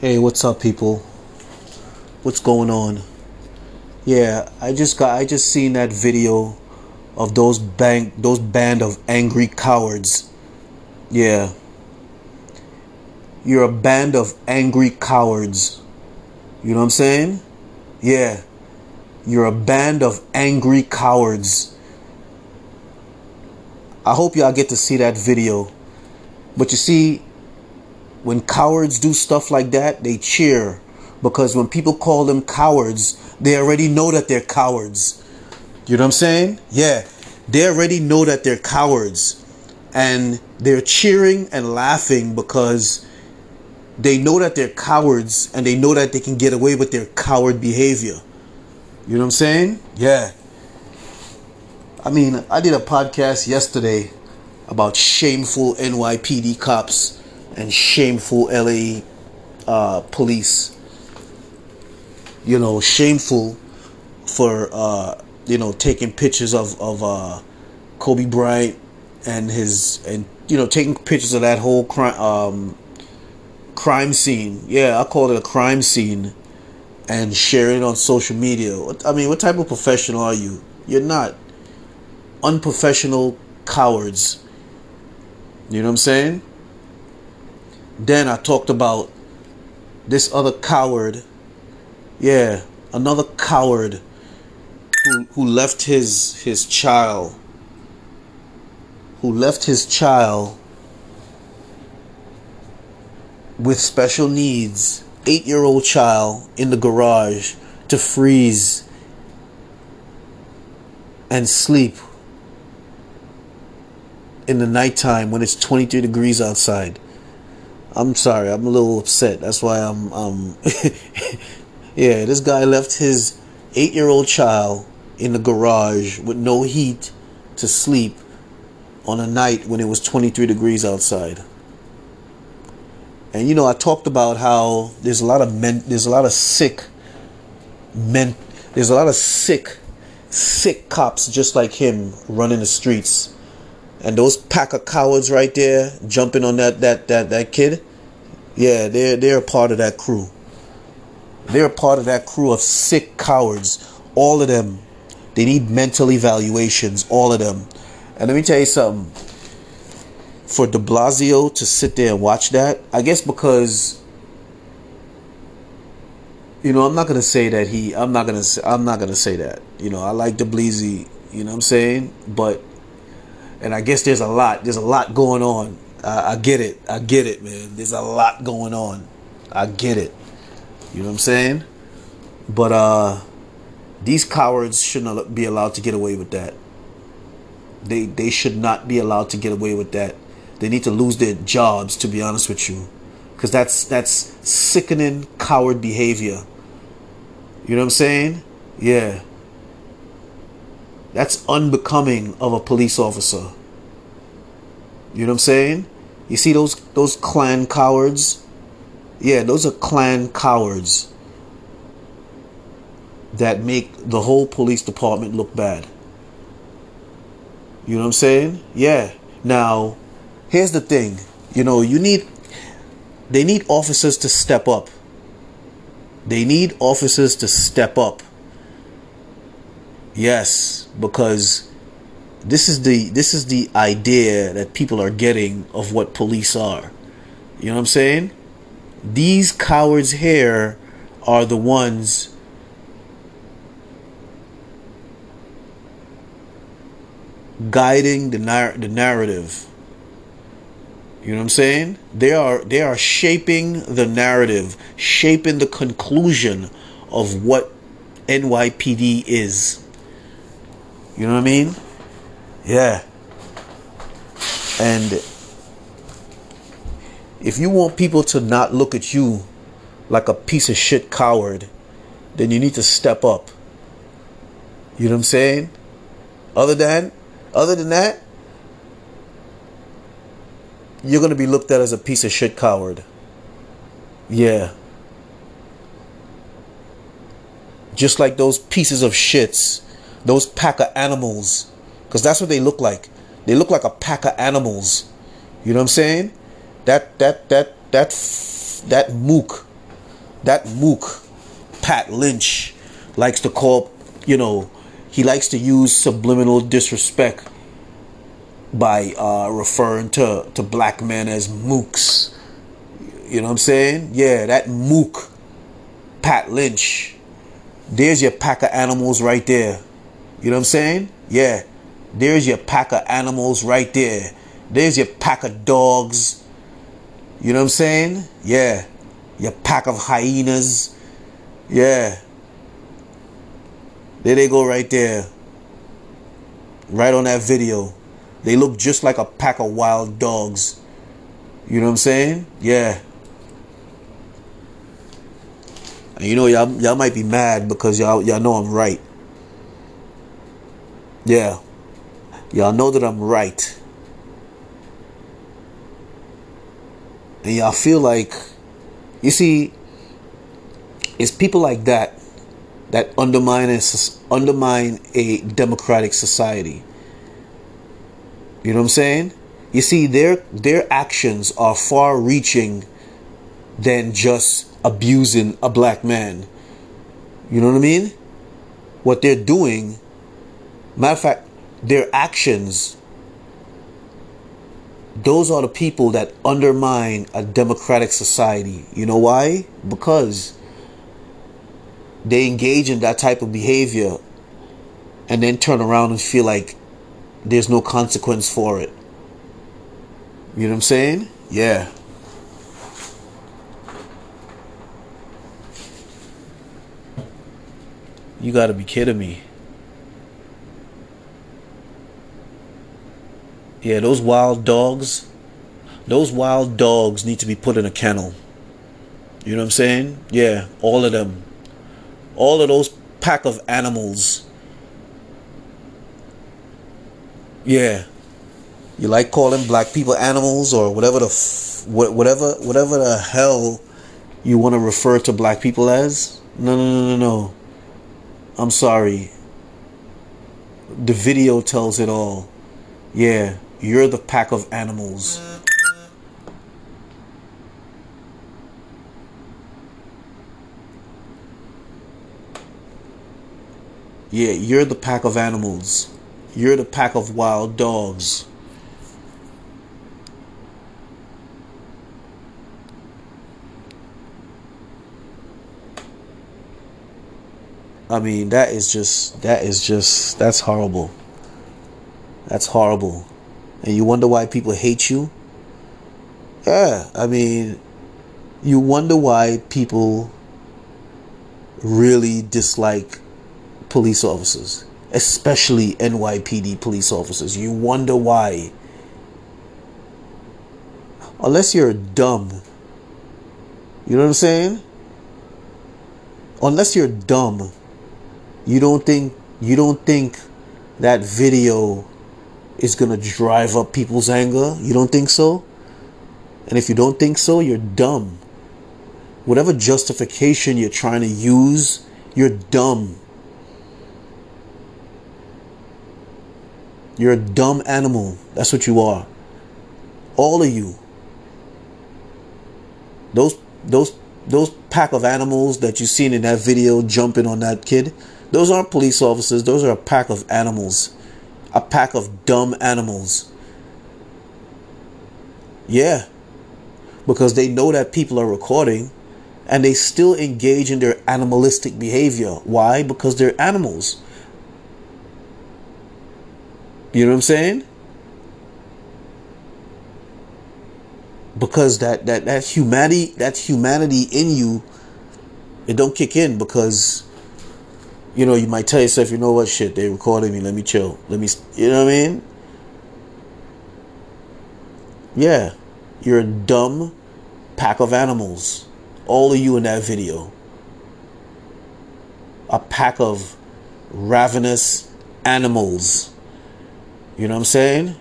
Hey, what's up, people? What's going on? Yeah, I just got I just seen that video of those bank those band of angry cowards. Yeah. You're a band of angry cowards. You know what I'm saying? Yeah. You're a band of angry cowards. I hope y'all get to see that video. But you see, when cowards do stuff like that, they cheer. Because when people call them cowards, they already know that they're cowards. You know what I'm saying? Yeah. They already know that they're cowards. And they're cheering and laughing because they know that they're cowards and they know that they can get away with their coward behavior. You know what I'm saying? Yeah. I mean, I did a podcast yesterday about shameful NYPD cops and shameful LA uh, police. You know, shameful for uh, you know taking pictures of of uh, Kobe Bryant and his and you know taking pictures of that whole crime um, crime scene. Yeah, I call it a crime scene, and sharing on social media. I mean, what type of professional are you? You're not. Unprofessional cowards. You know what I'm saying? Then I talked about this other coward. Yeah, another coward who who left his his child who left his child with special needs, 8-year-old child in the garage to freeze and sleep in the nighttime when it's 23 degrees outside. I'm sorry, I'm a little upset. That's why I'm um Yeah, this guy left his 8-year-old child in the garage with no heat to sleep on a night when it was 23 degrees outside. And you know, I talked about how there's a lot of men there's a lot of sick men there's a lot of sick sick cops just like him running the streets and those pack of cowards right there jumping on that that that that kid yeah they're they're a part of that crew. They're a part of that crew of sick cowards. All of them. They need mental evaluations all of them. And let me tell you something. For de blasio to sit there and watch that i guess because you know i'm not gonna say that he i'm not gonna i'm not gonna say that. You know i like de blasio you know what i'm saying? But and I guess there's a lot. There's a lot going on. I, get it. I get it, man. There's a lot going on. I get it. You know what I'm saying? But uh, these cowards should not be allowed to get away with that. They they should not be allowed to get away with that. They need to lose their jobs. To be honest with you, because that's that's sickening coward behavior. You know what I'm saying? Yeah. That's unbecoming of a police officer. You know what I'm saying? You see those those Klan cowards? Yeah, those are Klan cowards that make the whole police department look bad. You know what I'm saying? Yeah. Now, here's the thing. You know, you need they need officers to step up. They need officers to step up. Yes, because this is the this is the idea that people are getting of what police are. You know what I'm saying? These cowards here are the ones guiding the nar- the narrative. You know what I'm saying? They are they are shaping the narrative, shaping the conclusion of what NYPD is. You know what I mean? Yeah. And if you want people to not look at you like a piece of shit coward, then you need to step up. You know what I'm saying? Other than other than that, you're to be looked at as a piece of shit coward. Yeah. Just like those pieces of shits those pack of animals because that's what they look like they look like a pack of animals you know what i'm saying that that that that that mook that mook, Pat Lynch, likes to call, you know, he likes to use subliminal disrespect by uh, referring to, to black men as mooks. You know what I'm saying? Yeah, that mook, Pat Lynch. There's your pack of animals right there. You know what I'm saying? Yeah. There's your pack of animals right there. There's your pack of dogs. You know what I'm saying? Yeah. Your pack of hyenas. Yeah. There they go right there. Right on that video. They look just like a pack of wild dogs. You know what I'm saying? Yeah. And you know y'all y'all might be mad because y'all y'all know I'm right. Yeah. Y'all know that I'm right. And y'all feel like you see it's people like that that undermine a, undermine a democratic society. You know what I'm saying? You see their their actions are far reaching than just abusing a black man. You know what I mean? What they're doing, matter of fact, their actions, those are the people that undermine a democratic society. You know why? Because they engage in that type of behavior and then turn around and feel like there's no consequence for it. You know what I'm saying? Yeah. You gotta be kidding me. Yeah, those wild dogs, those wild dogs need to be put in a kennel. You know what I'm saying? Yeah, all of them. All of those pack of animals. Yeah. You like calling black people animals or whatever the f- whatever whatever the hell you want to refer to black people as? No, no, no, no, no. I'm sorry. The video tells it all. Yeah, you're the pack of animals. Yeah, you're the pack of animals. You're the pack of wild dogs. I mean, that is just that is just that's horrible. That's horrible. And you wonder why people hate you? Yeah, I mean, you wonder why people really dislike police officers, especially NYPD police officers. You wonder why. Unless you're dumb. You know what I'm saying? Unless you're dumb you don't think you don't think that video is gonna drive up people's anger? You don't think so? And if you don't think so, you're dumb. Whatever justification you're trying to use, you're dumb. You're a dumb animal. That's what you are. All of you. Those those those pack of animals that you seen in that video jumping on that kid, those aren't police officers, those are a pack of animals. A pack of dumb animals. Yeah. Because they know that people are recording and they still engage in their animalistic behavior. Why? Because they're animals. You know what I'm saying? Because that that that humanity that humanity in you it don't kick in because you know, you might tell yourself, you know what, shit, they recording me, let me chill. Let me, you know what I mean? Yeah, you're a dumb pack of animals. All of you in that video. A pack of ravenous animals. You know what I'm saying?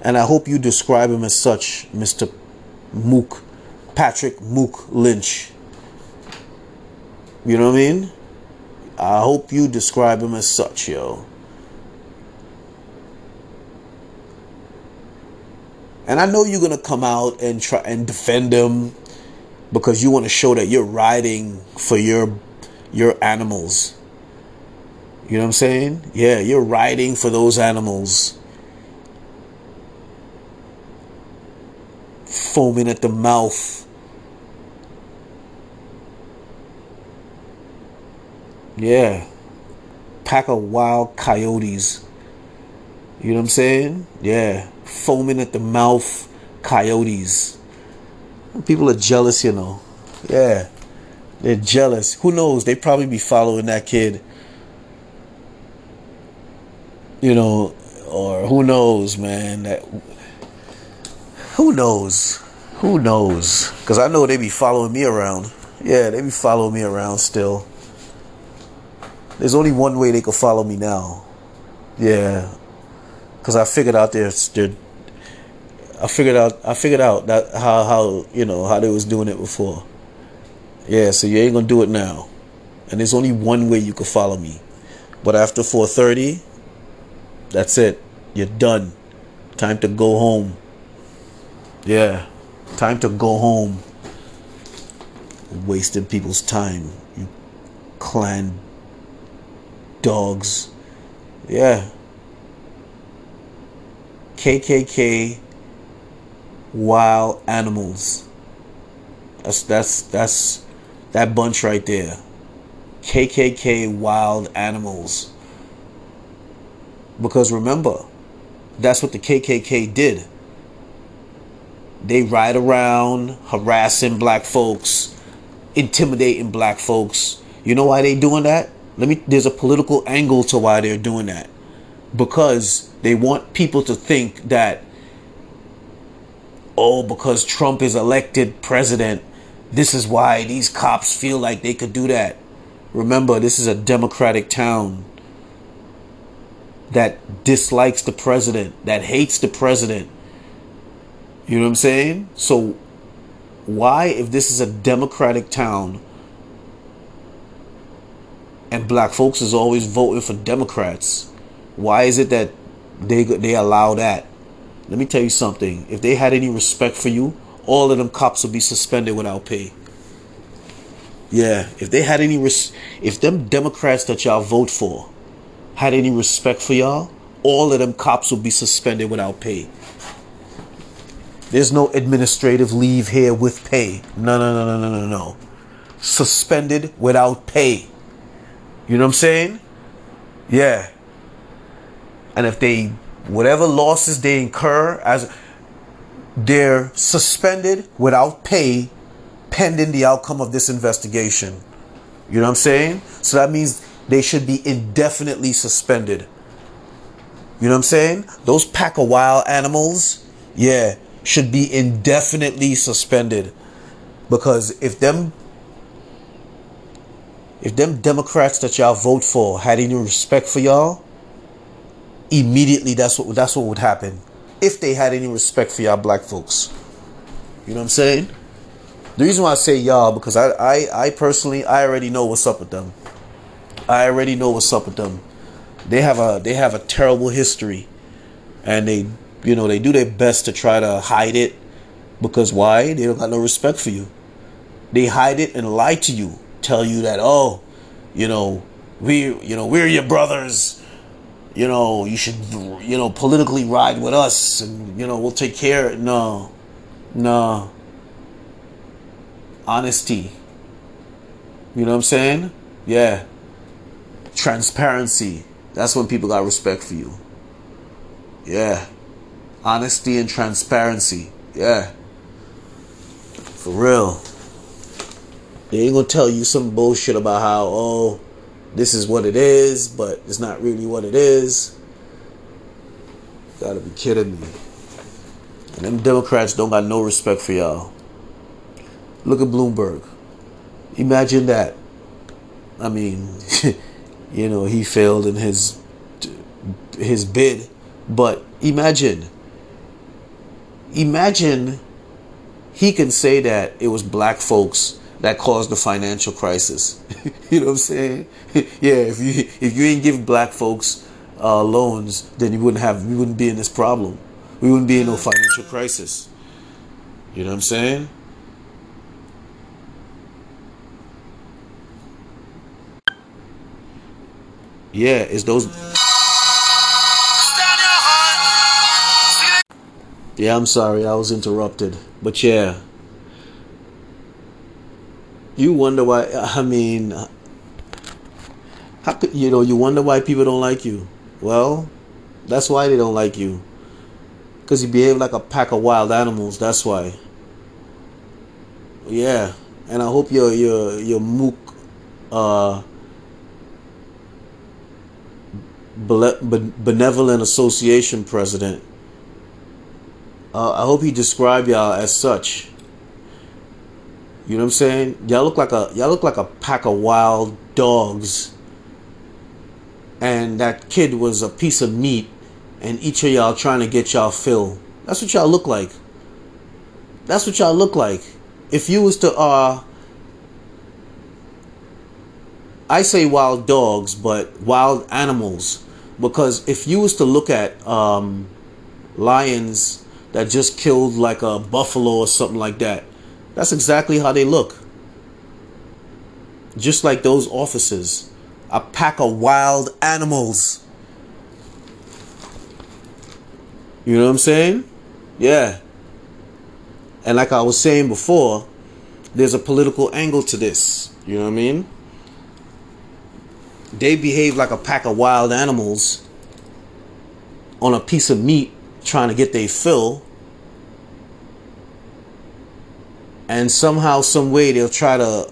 And I hope you describe him as such, Mr. Mook, Patrick Mook Lynch. You know what I mean? I hope you describe him as such, yo. And I know you're gonna come out and try and defend him because you want to show that you're riding for your your animals. You know what I'm saying? Yeah, you're riding for those animals. Foaming at the mouth. Yeah. Pack of wild coyotes. You know what I'm saying? Yeah. Foaming at the mouth coyotes. People are jealous, you know. Yeah. They're jealous. Who knows? They probably be following that kid. You know, or who knows, man? That who knows? Who knows? Cause I know they be following me around. Yeah, they be following me around still. There's only one way they could follow me now. Yeah, cause I figured out their, their I figured out I figured out that how how you know how they was doing it before. Yeah, so you ain't gonna do it now. And there's only one way you could follow me. But after 4:30, that's it. You're done. Time to go home. Yeah. Time to go home. Wasting people's time. You Klan dogs. Yeah. KKK wild animals. That's that's that's that bunch right there. KKK wild animals. Because remember, that's what the KKK did. They ride around harassing black folks, intimidating black folks. You know why they doing that? Let me there's a political angle to why they're doing that. Because they want people to think that oh, because Trump is elected president, this is why these cops feel like they could do that. Remember, this is a democratic town that dislikes the president, that hates the president. You know what I'm saying? So, why, if this is a democratic town and black folks is always voting for Democrats, why is it that they they allow that? Let me tell you something. If they had any respect for you, all of them cops would be suspended without pay. Yeah, if they had any res- if them Democrats that y'all vote for had any respect for y'all, all of them cops would be suspended without pay. There's no administrative leave here with pay. No, no, no, no, no, no, no. Suspended without pay. You know what I'm saying? Yeah. And if they whatever losses they incur as they're suspended without pay pending the outcome of this investigation. You know what I'm saying? So that means they should be indefinitely suspended. You know what I'm saying? Those pack of wild animals, yeah, should be indefinitely suspended. Because if them if them Democrats that y'all vote for had any respect for y'all, immediately that's what that's what would happen if they had any respect for y'all black folks. You know what I'm saying? The reason why I say y'all because I, I I personally I already know what's up with them. I already know what's up with them. They have a they have a terrible history, and they you know they do their best to try to hide it because why they don't got no respect for you. They hide it and lie to you, tell you that oh, you know we you know we're your brothers you know, you should, you know, politically ride with us and, you know, we'll take care. No, no. Honesty. You know what I'm saying? Yeah. Transparency. That's when people got respect for you. Yeah. Honesty and transparency. Yeah. For real. They ain't gonna tell you some bullshit about how, oh, this is what it is, but it's not really what it is. Gotta be kidding me. And them Democrats don't got no respect for y'all. Look at Bloomberg. Imagine that. I mean, you know, he failed in his his bid, but imagine imagine he can say that it was black folks that caused the financial crisis. you know what I'm saying? yeah, if you if you ain't give black folks uh, loans, then you wouldn't have we wouldn't be in this problem. We wouldn't be in no financial crisis. You know what I'm saying? Yeah, it's those. Yeah, I'm sorry, I was interrupted. But yeah. You wonder why, I mean, how could, you know, you wonder why people don't like you. Well, that's why they don't like you. Because you behave like a pack of wild animals, that's why. Yeah, and I hope your your your mook uh benevolent association president uh, I hope he described y'all as such. You know what I'm saying? Y'all look like a y'all look like a pack of wild dogs. And that kid was a piece of meat, and each of y'all trying to get y'all fill. That's what y'all look like. That's what y'all look like. If you was to uh I say wild dogs, but wild animals. Because if you was to look at um, lions that just killed like a buffalo or something like that. That's exactly how they look. Just like those officers, a pack of wild animals. You know what I'm saying? Yeah. And like I was saying before, there's a political angle to this. You know what I mean? They behave like a pack of wild animals on a piece of meat trying to get their fill. And somehow, some way, they'll try to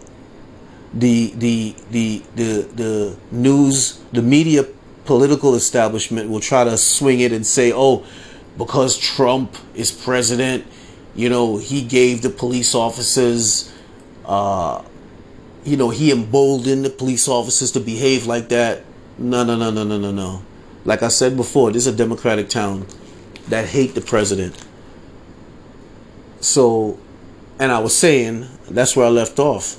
the the the the the news, the media, political establishment will try to swing it and say, "Oh, because Trump is president, you know, he gave the police officers, uh, you know, he emboldened the police officers to behave like that." No, no, no, no, no, no, no. Like I said before, this is a democratic town that hate the president. So, and I was saying that's where I left off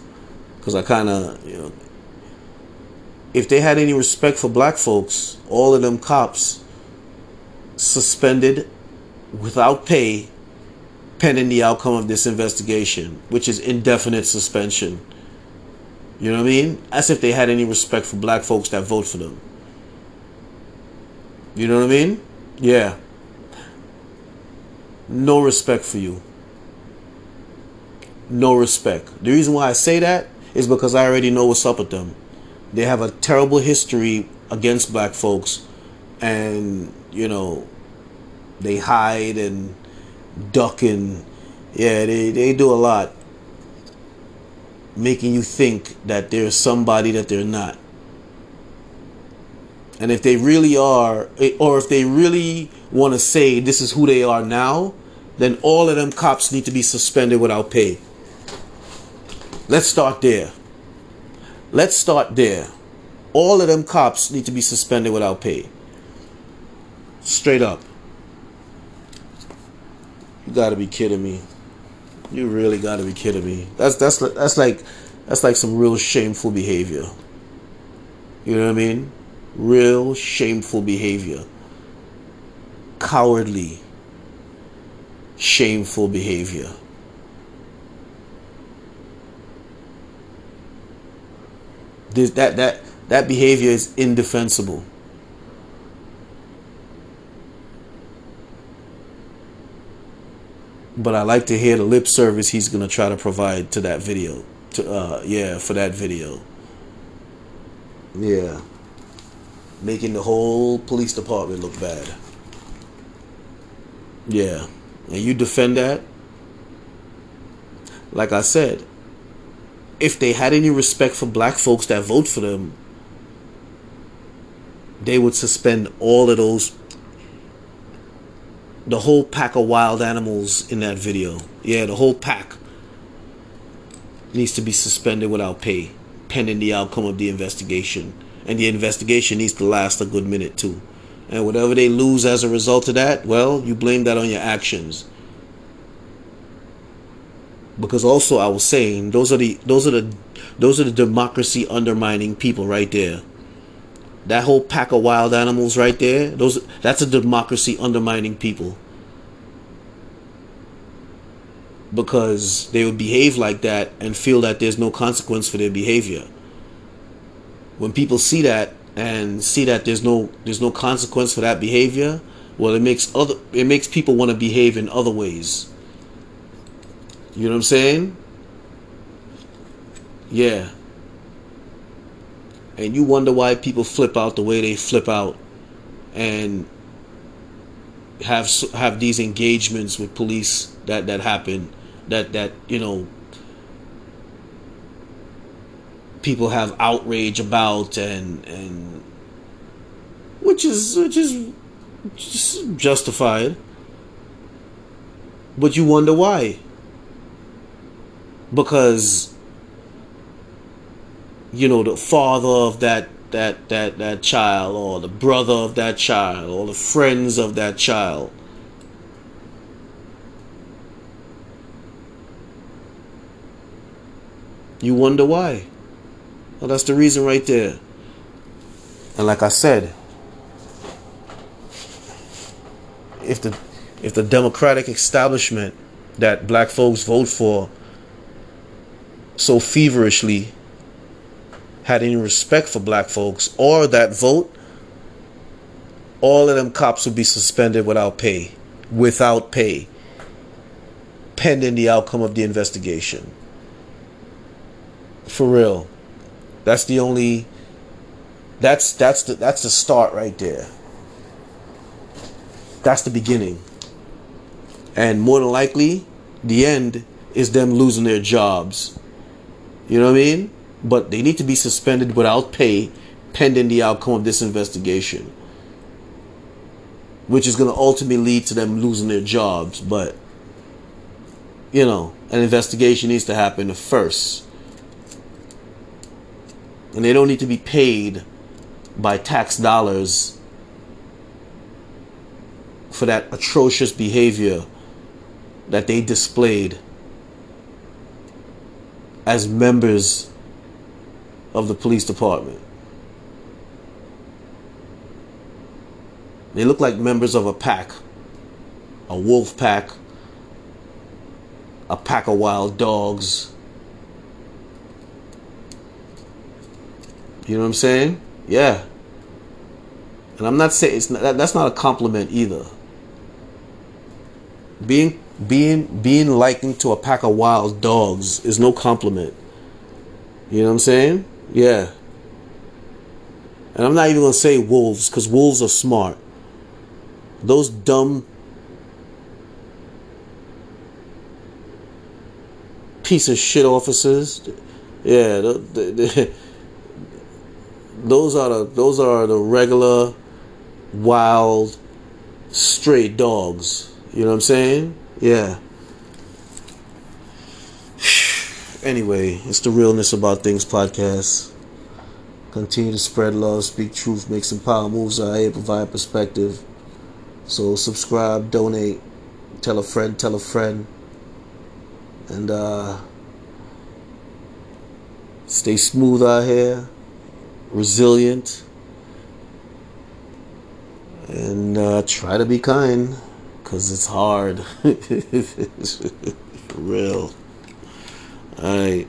because I kind of, you know, if they had any respect for black folks, all of them cops suspended without pay pending the outcome of this investigation, which is indefinite suspension. You know what I mean? As if they had any respect for black folks that vote for them. You know what I mean? Yeah no respect for you. No respect. The reason why I say that is because I already know what's up with them. They have a terrible history against black folks, and you know, they hide and duck and yeah, they, they do a lot making you think that there's somebody that they're not. And if they really are, eh, or if they really want to say this is who they are now, then all of them cops need to be suspended without pay. Let's start there. Let's start there. All of them cops need to be suspended without pay. Straight up. You got to be kidding me. You really got to be kidding me. That's that's that's like that's like some real shameful behavior. You know what I mean? real shameful behavior, cowardly, shameful behavior. This, that that that behavior is indefensible. But I like to hear the lip service he's gonna try to provide to that video. To uh, yeah, for that video. Yeah making the whole police department look bad. Yeah. And you defend that? Like I said, if they had any respect for black folks that vote for them, they would suspend all of those the whole pack of wild animals in that video. Yeah, the whole pack needs to be suspended without pay pending the outcome of the investigation and the investigation needs to last a good minute too. And whatever they lose as a result of that, well, you blame that on your actions. Because also I was saying those are the those are the those are the democracy undermining people right there. That whole pack of wild animals right there, those that's a democracy undermining people. Because they would behave like that and feel that there's no consequence for their behavior when people see that and see that there's no there's no consequence for that behavior, well, it makes other it makes people want to behave in other ways. You know what I'm saying? Yeah. And you wonder why people flip out the way they flip out and have have these engagements with police that that happen that that you know people have outrage about and and which is which is justified but you wonder why because you know the father of that that that that child or the brother of that child or the friends of that child. You wonder why? Well that's the reason right there. And like i said if the if the democratic establishment that black folks vote for so feverishly had any respect for black folks or that vote, all of them cops would be suspended without pay. Without pay. Pending the outcome of the investigation. For real. That's the only that's that's the that's the start right there. That's the beginning. And more than likely, the end is them losing their jobs. You know what I mean? but they need to be suspended without pay pending the outcome of this investigation, which is going to ultimately lead to them losing their jobs. But, you know, an investigation needs to happen first. And they don't need to be paid by tax dollars for that atrocious behavior that they displayed as members of the police department. They look like members of a pack, a wolf pack, a pack of wild dogs. You know what I'm saying? Yeah. And I'm not saying it's not, that's not a compliment either. Being being being likened to a pack of wild dogs is no compliment. You know what I'm saying? Yeah. And I'm not even to say wolves because wolves are smart. Those dumb piece of shit officers. Yeah, those are the those are the regular wild stray dogs. You know what I'm saying? Yeah. Anyway, it's the Realness About Things podcast. Continue to spread love, speak truth, make some power moves out here, provide perspective. So subscribe, donate, tell a friend, tell a friend. And uh stay smooth out here, resilient. And uh, try to be kind, because it's hard. For real. All right.